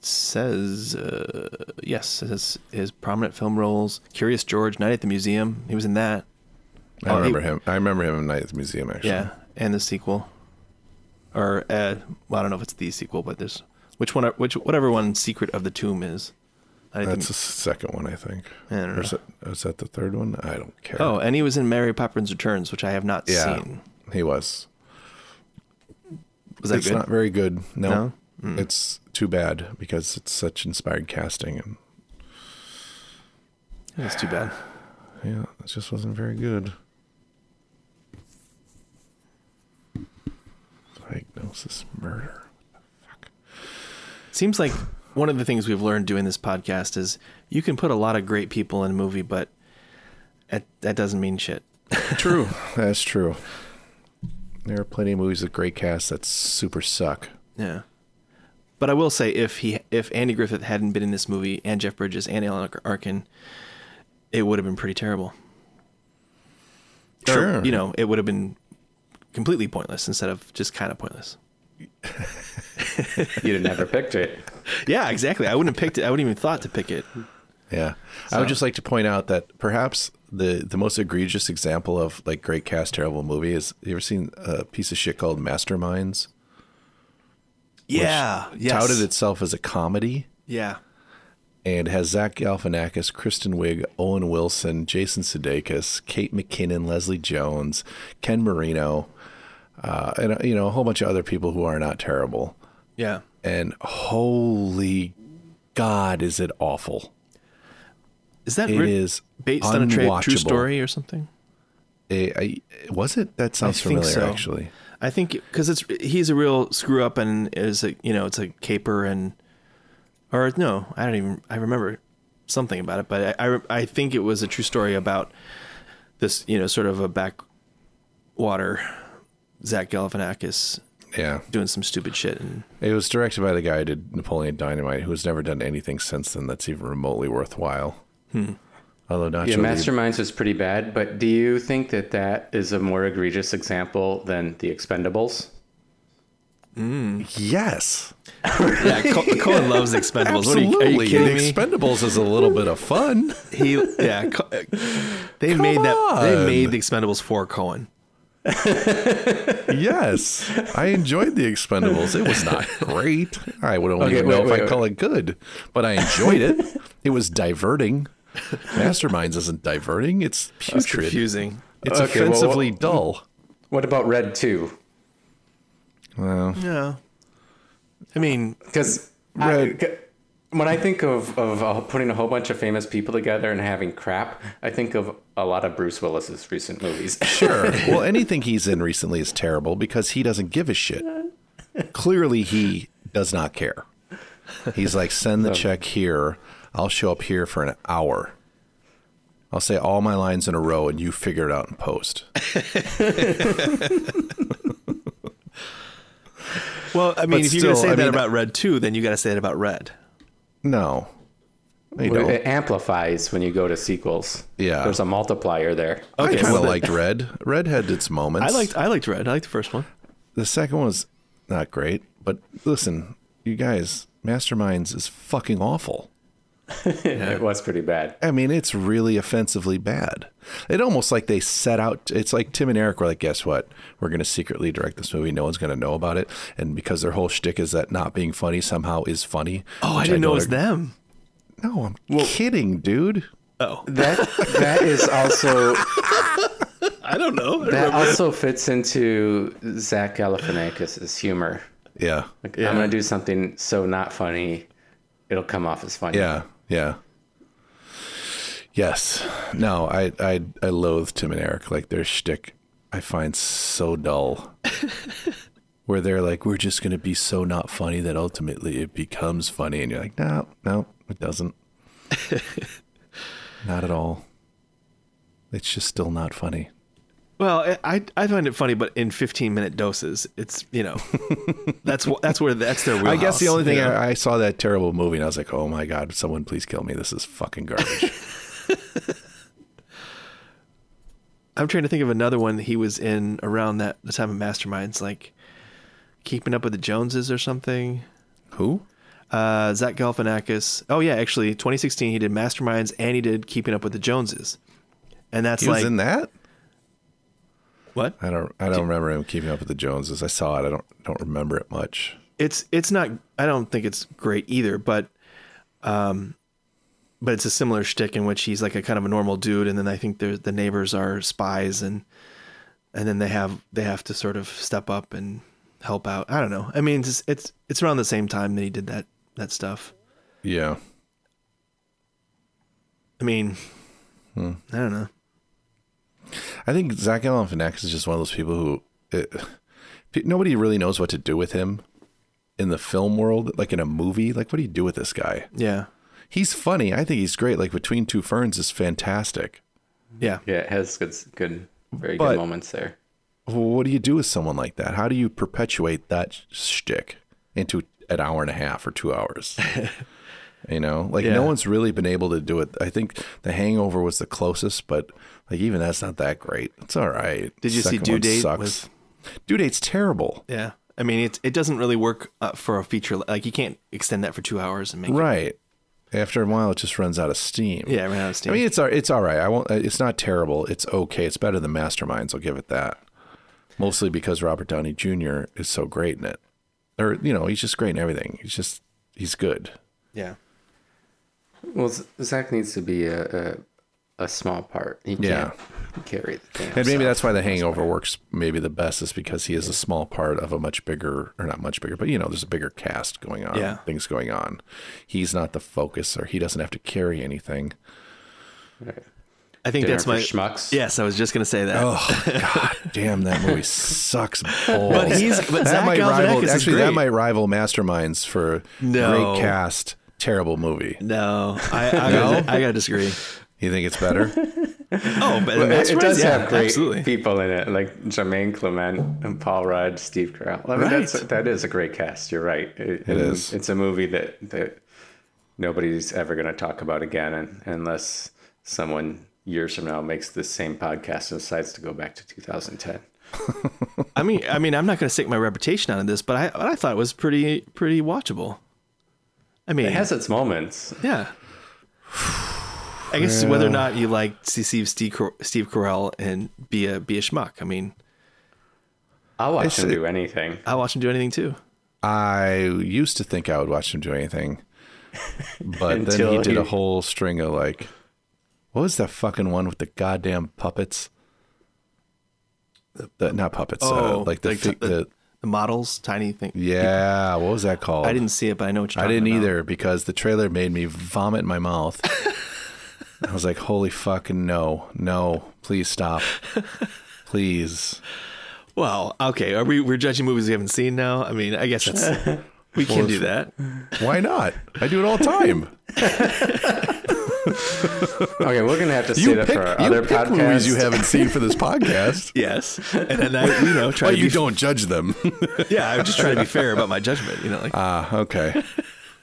says uh, yes, it says his prominent film roles. Curious George, Night at the Museum. He was in that.
I
Oh, he-
remember him. I remember him in Night at the Museum actually.
Yeah, and the sequel, or uh, well, I don't know if it's the sequel, but there's which one? Which whatever one, Secret of the Tomb is. I
That's the
think.
second one, I think.
I
is, that, is that the third one? I don't care.
Oh, and he was in Mary Poppins Returns, which I have not
yeah,
seen.
He was.
Was that
it's
good?
not very good. No,
No? Mm.
it's too bad because it's such inspired casting, and
That's too bad.
yeah, it just wasn't very good. Diagnosis murder. Fuck.
Seems like one of the things we've learned doing this podcast is you can put a lot of great people in a movie, but that, that doesn't mean shit.
True, that's true. There are plenty of movies with great casts that super suck.
Yeah. But I will say, if he, if Andy Griffith hadn't been in this movie, and Jeff Bridges and Alan Arkin, it would have been pretty terrible. Or,
Sure.
you know, it would have been completely pointless instead of just kind of pointless.
You'd have never picked it.
Yeah, exactly. I wouldn't have picked it. I wouldn't even thought to pick it.
Yeah. I would just like to point out that perhaps the the most egregious example of like great cast terrible movie is you ever seen a piece of shit called Masterminds?
Yeah. Yes.
Touted itself as a comedy
Yeah.
and has Zach Galifianakis, Kristen Wiig, Owen Wilson, Jason Sudeikis, Kate McKinnon, Leslie Jones, Ken Marino, uh, and you know a whole bunch of other people who are not terrible.
Yeah.
And holy God, is it awful!
Is that
It is
based on a tra- true story or something?
I, was it? That sounds
I think
familiar,
so.
actually.
I think because it's he's a real screw up and is a you know it's a caper and or no I don't even I remember something about it, but I, I I think it was a true story about this, you know, sort of a backwater Zach Galifianakis
Yeah.
doing some stupid shit, and
It was directed by the guy who did Napoleon Dynamite, who has never done anything since then that's even remotely worthwhile. Hmm. Although not
Yeah,
sure
Masterminds was pretty bad, but do you think that that is a more egregious example than The Expendables? Hmm.
Yes.
yeah, Cohen loves Expendables. What are you, are you
Absolutely.
kidding me?
Expendables is a little bit of fun.
He yeah, Co- uh, they made that they made the Expendables for Cohen.
yes. I enjoyed the Expendables. It was not great. I would only
Okay,
even know
wait,
if
wait,
I call it good, but I enjoyed it. It was diverting. Masterminds isn't diverting. It's
That's
putrid.
confusing.
It's
Okay, well,
offensively
what-
dull.
What about Red 2?
Well,
Yeah, I mean,
Because Red. when I think of, of uh, putting a whole bunch of famous people together and having crap, I think of a lot of Bruce Willis's recent movies.
Sure. well, anything he's in recently is terrible because he doesn't give a shit. Clearly, he does not care. He's like, send the check here. I'll show up here for an hour. I'll say all my lines in a row and you figure it out in post.
well, I mean,
But
if you're gonna say
I
that
mean-
about Red 2, then you got to say it about Red.
No.
Well, it amplifies when you go to sequels.
Yeah.
There's a multiplier there.
I kind of liked Red. Red had its moments.
I liked I liked Red. I liked the first one.
the second one was not great, but listen, you guys, Masterminds is fucking awful.
It was pretty bad.
I mean, it's really offensively bad. It almost like they set out. It's like Tim and Eric were like, "Guess what? We're going to secretly direct this movie. No one's going to know about it." And because their whole shtick is that not being funny somehow is funny.
Oh, I didn't know
don't
it was
ag-
them.
No, I'm kidding, dude.
Oh,
That that is also
I don't know.
that also fits into Zach Galifianakis' humor.
Yeah,
Like,
Yeah.
I'm gonna do something so not funny, it'll come off as funny.
yeah, yeah. Yes. No, I I I loathe Tim and Eric. Like their shtick, I find so dull. Where they're like, we're just going to be so not funny that ultimately it becomes funny, and you're like, no, no, it doesn't. not at all. It's just still not funny.
Well, I- I find it funny, but in 15 minute doses. It's you know, that's that's where that's their.
I guess the only thing
you know?
I, I saw that terrible movie, and I was like, oh my god, someone please kill me. This is fucking garbage.
I'm trying to think of another one that he was in around that the time of Masterminds, like Keeping Up with the Joneses or something.
Who?
Uh, Zach Galifianakis. Oh yeah, actually, 2016 he did Masterminds and he did Keeping Up with the Joneses, and that's
He
like
was in that.
What?
I don't. I don't remember him keeping up with the Joneses. I saw it. I don't. Don't remember it much.
It's it's not. I don't think it's great either, but um, but it's a similar shtick in which he's like a kind of a normal dude, and then I think the the neighbors are spies, and and then they have they have to sort of step up and help out. I don't know. I mean, it's it's it's around the same time that he did that that stuff.
Yeah.
I mean,
Hmm.
I don't know.
I think Zach Galifianakis is just one of those people who it, nobody really knows what to do with him in the film world. Like in a movie, like what do you do with this guy?
Yeah,
He's funny. I think he's great. Like Between Two Ferns is fantastic.
yeah.
Yeah, it has good, good, very
But-
good moments there.
What do you do with someone like that? How do you perpetuate that shtick into an hour and a half or two hours? you know, like
Yeah.
no one's really been able to do it. I think The Hangover was the closest, but like even that's not that great. It's all right.
Did you see
Second
Due Date
Sucks.
with-
Due Date's terrible.
Yeah. I mean, it it doesn't really work uh, for a feature. Like you can't extend that for two hours and make it.
Right. After a while, it just runs out of steam.
Yeah, it ran out of steam.
I mean, it's all- it's all right. I won't. It's not terrible. It's okay. It's better than Masterminds. I'll give it that. Mostly because Robert Downey Jr. is so great in it, or you know, he's just great in everything. He's just he's good.
Yeah.
Well, Zach needs to be a, a, a small part. He can't
Yeah.
carry the thing.
And maybe that's why The Hangover works maybe the best is because he is a small part of a much bigger, or not much bigger, but you know, there's a bigger cast going on,
Yeah.
things going on. He's not the focus, or he doesn't have to carry anything.
I think
Dinner
that's my
schmucks.
Yes, I was just gonna say that.
Oh God, damn, that movie sucks balls.
But he's but
that
Zach
might rival
Galifianakis is
actually
great.
that might rival Masterminds for
No.
great cast. terrible movie.
No, I I,
No?
Gotta, I gotta disagree.
You think it's better?
Oh, but
But
Max
it, it does
yeah,
have great
absolutely.
people in it, like Jermaine Clement and Paul Rudd, Steve Carell. I mean, that's,
Right.
that is a great cast. You're right. It,
It is.
It's a movie that that nobody's ever going to talk about again, and, unless someone years from now makes the same podcast and decides to go back to 2010.
I mean, I mean, I'm not gonna stake my reputation on this, but I I thought it was pretty pretty watchable. I mean,
It has its moments.
yeah. I guess whether or not you like see Steve Car- Steve Carell and be a be a schmuck. I mean,
I'll watch him do anything.
I'll watch him do anything too.
I used to think I would watch him do anything, but then he did a whole string of like, what was that fucking one with the goddamn puppets? The, the- not puppets, uh,
Oh,
like the,
like
fi-
the-
the
The models, tiny thing.
yeah, what was that called?
I didn't see it, but I know what you're
I didn't
about.
either because the trailer made me vomit in my mouth. I was like, holy fucking no, no, please stop, please.
Well, okay. Are we we're judging movies we haven't seen now? I mean, I guess that's we can do that.
Why not? I do it all the time.
Okay, we're gonna have to
you
save that
pick,
for our
you
other
pick
podcast.
movies you haven't seen for this podcast.
Yes, and then I, you know, try to
Well,
to
you
be,
don't judge them.
Yeah, I'm just trying to be fair about my judgment. You know, like
Ah, okay.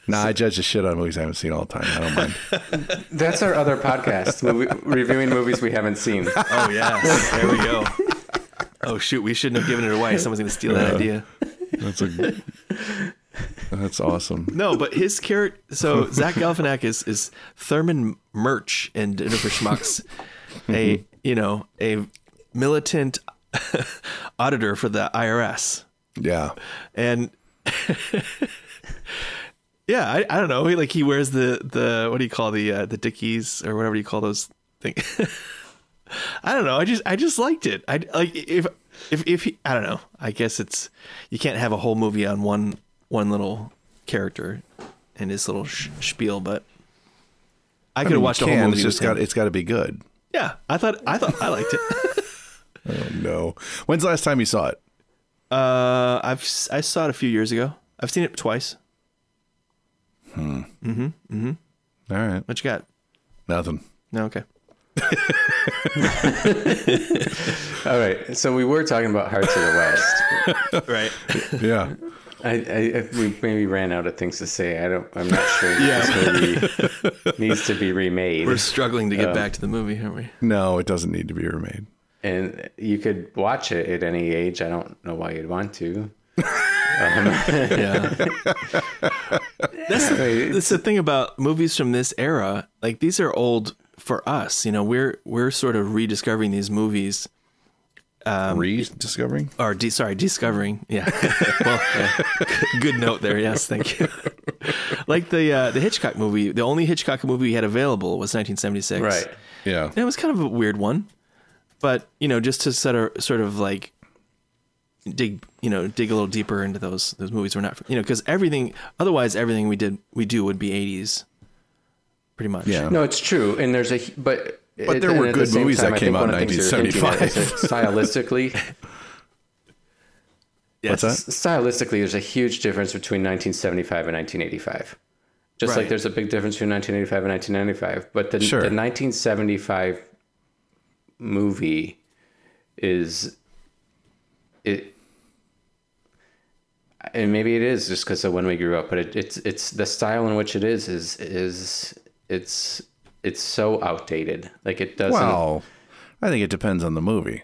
Nah, I judge the shit on movies I haven't seen all the time. I don't mind.
That's our other podcast, movie, reviewing movies we haven't seen.
oh yes, there we go. Oh shoot, we shouldn't have given it away. Someone's gonna steal that idea.
That's a, that's awesome.
No, but his character. So Zach Galifianakis is, is Therman Murch in Dinner for Schmucks, a mm-hmm. you know a militant auditor for the IRS,
Yeah.
and yeah, I, I don't know. He, like he wears the the what do you call the uh, the dickies or whatever you call those things. I don't know. I just I just liked it. I like if if if he, I don't know. I guess it's you can't have a whole movie on one one little character and his little sh- spiel, but I could have
mean, you
watched a whole movie.
It's just
him.
got it's got to be good.
yeah. I thought I thought I liked it.
Oh no. When's the last time you saw it?
uh, I've I saw it a few years ago. I've seen it twice. Mm-hmm, mm-hmm.
All right.
What you got?
Nothing.
No, okay.
All right, so we were talking about Hearts of the West.
Right.
Yeah.
I, I, we maybe ran out of things to say. I don't. I'm not sure
Yeah.
this movie needs to be remade.
We're struggling to get um, back to the movie, aren't we?
No, it doesn't need to be remade.
and you could watch it at any age. I don't know why you'd want to.
Um, yeah. That's, the, that's the thing about movies from this era. Like these are old for us. You know, we're we're sort of rediscovering these movies. Um,
Rediscovering?
Or de- sorry, discovering. Yeah. well, good note there. Yes, thank you. like the uh, the Hitchcock movie. The only Hitchcock movie we had available was 1976.
Right.
Yeah.
And it was kind of a weird one, but you know, just to sort of sort of like dig, you know, dig a little deeper into those those movies. We're not, you know, because everything. Otherwise, everything we did we do would be '80s, pretty much.
Yeah.
No, it's true, and there's a but.
But there were
at the
good
same
movies that came out in
of the things you're hinting at is
1975.
stylistically,
Yes.
What's that?
stylistically, there's a huge difference between 1975 and 1985. Just like there's a big difference between 1985 and 1995. But the,
Sure.
the 1975 movie is it, and maybe it is just because of when we grew up. But it, it's it's the style in which it is is is it's it's so outdated. Like it doesn't.
Well, I think it depends on the movie.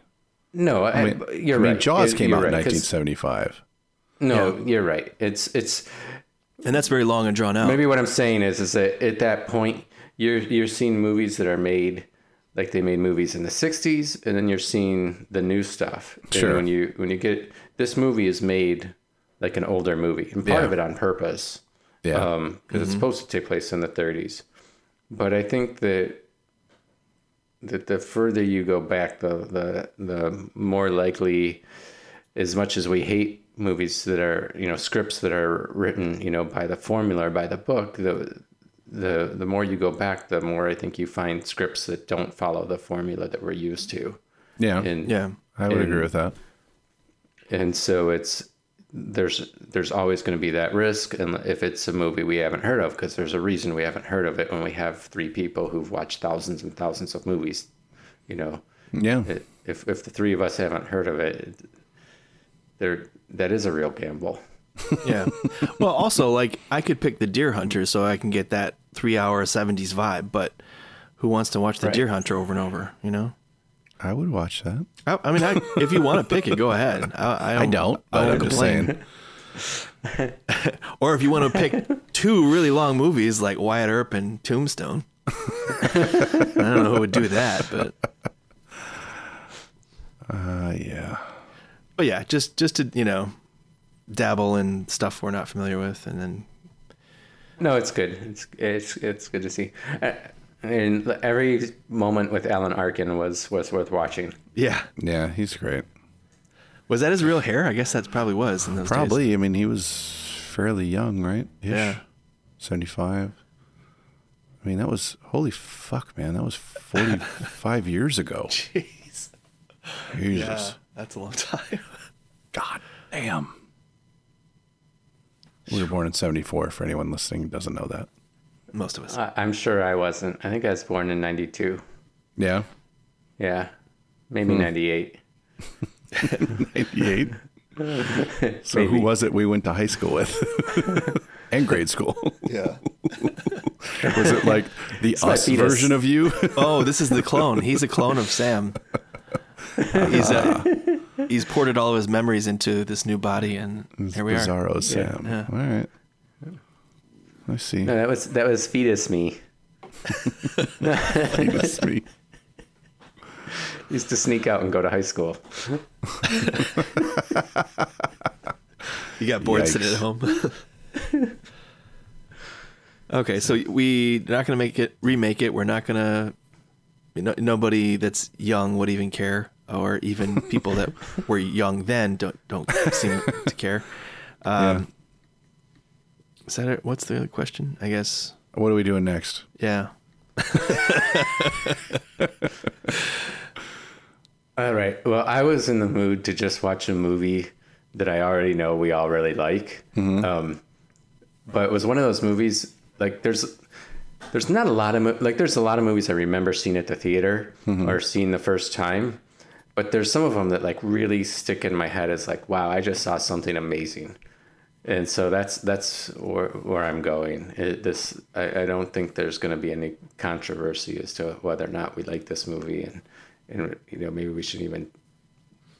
no, I,
I mean,
you're
I mean,
right.
Jaws
You're-
came
you're
out in 1975.
No, you're right. It's it's
and that's very long and drawn out.
Maybe what I'm saying is, is that at that point, you're you're seeing movies that are made like they made movies in the '60s, and then you're seeing the new stuff. And
Sure.
when you when you get this movie is made like an older movie, and part
Yeah.
of it on purpose,
Yeah.
Um, because it's mm-hmm. supposed to take place in the 30s. But I think that that the further you go back, the the the more likely, as much as we hate movies that are you know scripts that are written you know by the formula or by the book, the the the more you go back, the more I think you find scripts that don't follow the formula that we're used to.
yeah.
And
yeah.
I would
and-
agree with that.
and so it's there's there's always going to be that risk, and if it's a movie we haven't heard of, because there's a reason we haven't heard of it when we have three people who've watched thousands and thousands of movies, you know.
Yeah.
It, if if the three of us haven't heard of it, there that is a real gamble.
Yeah. well, also like I could pick the Deer Hunter so I can get that three hour '70s vibe, but who wants to watch the
Right.
Deer Hunter over and over? You know.
I would watch that.
I, I mean, I, if you want to pick it, go ahead. I,
I don't, but
I
I'm
won't
just
complain.
saying.
Or if you want to pick two really long movies like Wyatt Earp and Tombstone. I don't know who would do that, but
Uh, yeah.
but yeah, just just to you know dabble in stuff we're not familiar with, and then
No, it's good. It's it's it's good to see. And every moment with Alan Arkin was was worth watching.
yeah,
Yeah, he's great.
was that his real hair? I guess that probably was in those days.
Probably. I mean, he was fairly young, right? Ish.
Yeah.
75. I mean, that was, holy fuck, man. That was 45 years ago.
Jeez,
Jesus.
that's a long time.
God damn. We were born in 74, for anyone listening who doesn't know that.
Most of us.
I, I'm sure I wasn't. I think I was born in '92.
Yeah.
Yeah, maybe '98.
98. so who was it we went to high school with? and grade school.
Yeah.
was it like the
my
us version of you?
Oh, this is the clone. He's a clone of Sam. He's uh, he's ported all of his memories into this new body, and here we are.
Bizarro Sam.
Yeah.
All right. I see.
No, that was that was fetus me.
That's me.
Used to sneak out and go to high school.
You got bored sitting at home. okay, so we're not gonna make it remake it. We're not gonna. No, nobody that's young would even care, or even people that were young then don't don't seem to care. Um, Is that it? What's the other question? I guess.
What are we doing next?
Yeah.
All right. Well, I was in the mood to just watch a movie that I already know we all really like. Um, but it was one of those movies like there's there's not a lot of like there's a lot of movies I remember seeing at the theater or seeing the first time, but there's some of them that like really stick in my head as like wow I just saw something amazing, and so that's that's where, where I'm going. It, this I, I don't think there's going to be any controversy as to whether or not we like this movie and and you know maybe we should even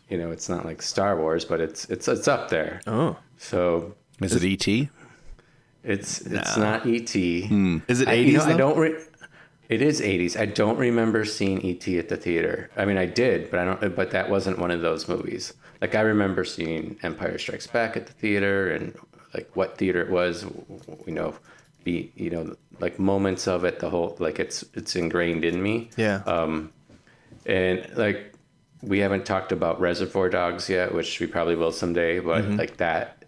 you know it's not like Star Wars but it's it's it's up there.
Oh,
So
Is it E E.T.?
it's it's
No.
not ET. Hmm.
is it
I,
eighties?
you know, I don't. Re- it is 80s. I don't remember seeing ET at the theater. I mean, I did, but I don't. But that wasn't one of those movies. Like I remember seeing Empire Strikes Back at the theater, and like what theater it was. You know, be you know like moments of it. The whole like it's it's ingrained in me.
Yeah.
Um, and like we haven't talked about Reservoir Dogs yet, which we probably will someday. But
Mm-hmm.
like that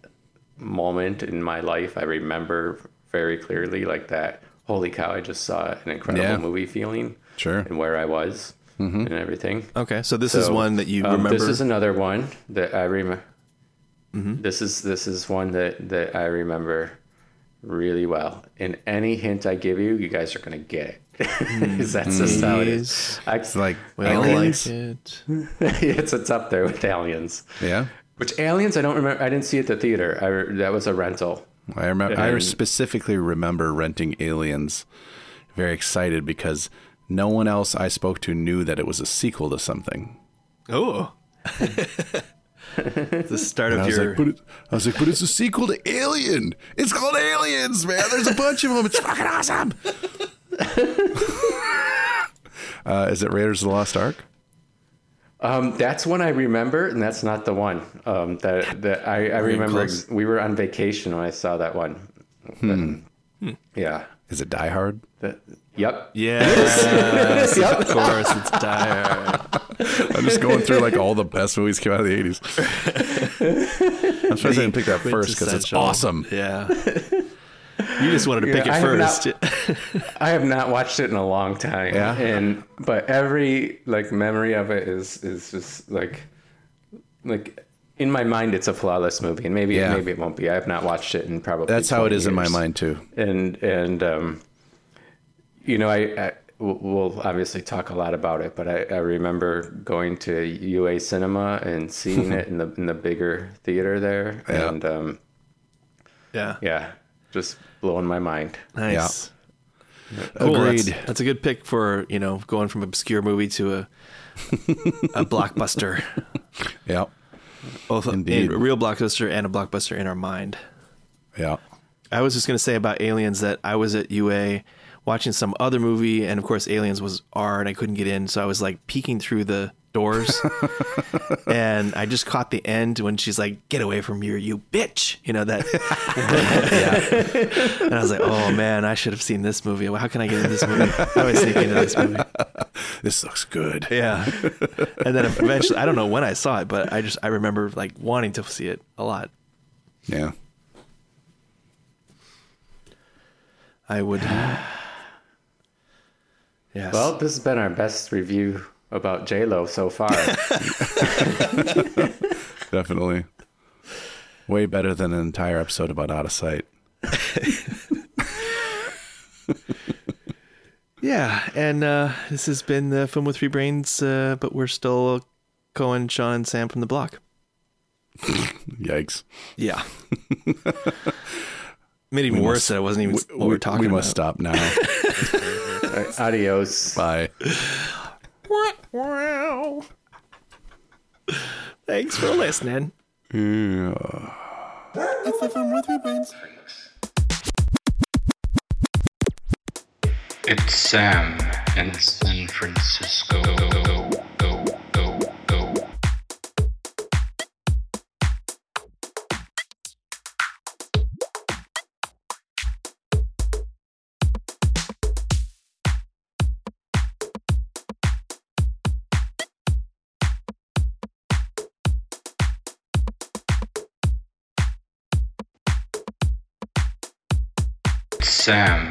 moment in my life, I remember very clearly. Like that, holy cow! I just saw an incredible
Yeah.
movie feeling,
Sure.
and where I was and everything.
okay, so this is one that you
um,
remember.
This is another one that I remember.
Mm-hmm.
This is this is one that that I remember really well. And any hint I give you, you guys are gonna get it. 'Cause that's just how it is. I,
It's like
we all
aliens.
like it.
it's it's up there with Aliens.
Yeah.
Which Aliens? I don't remember. I didn't see it at the theater. I that was a rental.
I remember. I specifically remember renting Aliens. Very excited because no one else I spoke to knew that it was a sequel to something.
Oh. the start
And
of
I was
your.
like, but it, I was like, but it's a sequel to Alien. It's called Aliens, man. There's a bunch of them. It's fucking awesome. uh, is it Raiders of the Lost Ark?
Um, that's one I remember, and that's not the one. Um, that that I, I remember.
close.
We were on vacation when I saw that one.
Hmm.
Yeah.
Is it Die Hard?
That, yep.
yes, of course, it's Die Hard.
I'm just going through like all the best movies came out of the 80s. I'm surprised I didn't pick that first because it's awesome.
Yeah. You just wanted to pick
Yeah,
it
I have
first.
I have not watched it in a long time.
Yeah?
And but every like memory of it is is just like like in my mind it's a flawless movie, and maybe
Yeah.
maybe it won't be. I have not watched it in probably.
That's how it is
20
is in my mind too.
and and um, you know, I, I we'll- we'll obviously talk a lot about it, but I, I remember going to UA Cinema and seeing it in the in the bigger theater there,
Yeah.
and um,
Yeah.
yeah, just blowing my mind.
Nice. Cool.
Agreed.
That's, that's a good pick for you know going from obscure movie to a a blockbuster.
Yeah.
Both
Indeed.
a real blockbuster and a blockbuster in our mind.
Yeah.
I was just gonna say about Aliens that I was at UA watching some other movie, and of course Aliens was R, and I couldn't get in, so I was like peeking through the doors, and I just caught the end when she's like, "Get away from here, you bitch!" You know that. yeah. And I was like, "Oh man, I should have seen this movie. How can I get into this movie? I was sneaking into this movie."
This looks good.
Yeah. And then eventually, I don't know when I saw it, but I just I remember like wanting to see it a lot.
Yeah.
I would. Yes.
Well, this has been our best review about J Lo so far.
Definitely. Way better than an entire episode about out of sight.
Yeah, and uh, this has been the film with three brains, uh, but we're still Cohen, Sean, and Sam from the block.
Yikes.
Yeah. Made even
We
worse
must-
that it wasn't even what we're talking
we
about.
must stop now.
All right, adios.
Bye.
Thanks for listening.
It's the Film with Three Brains.
It's Sam in San Francisco. Sam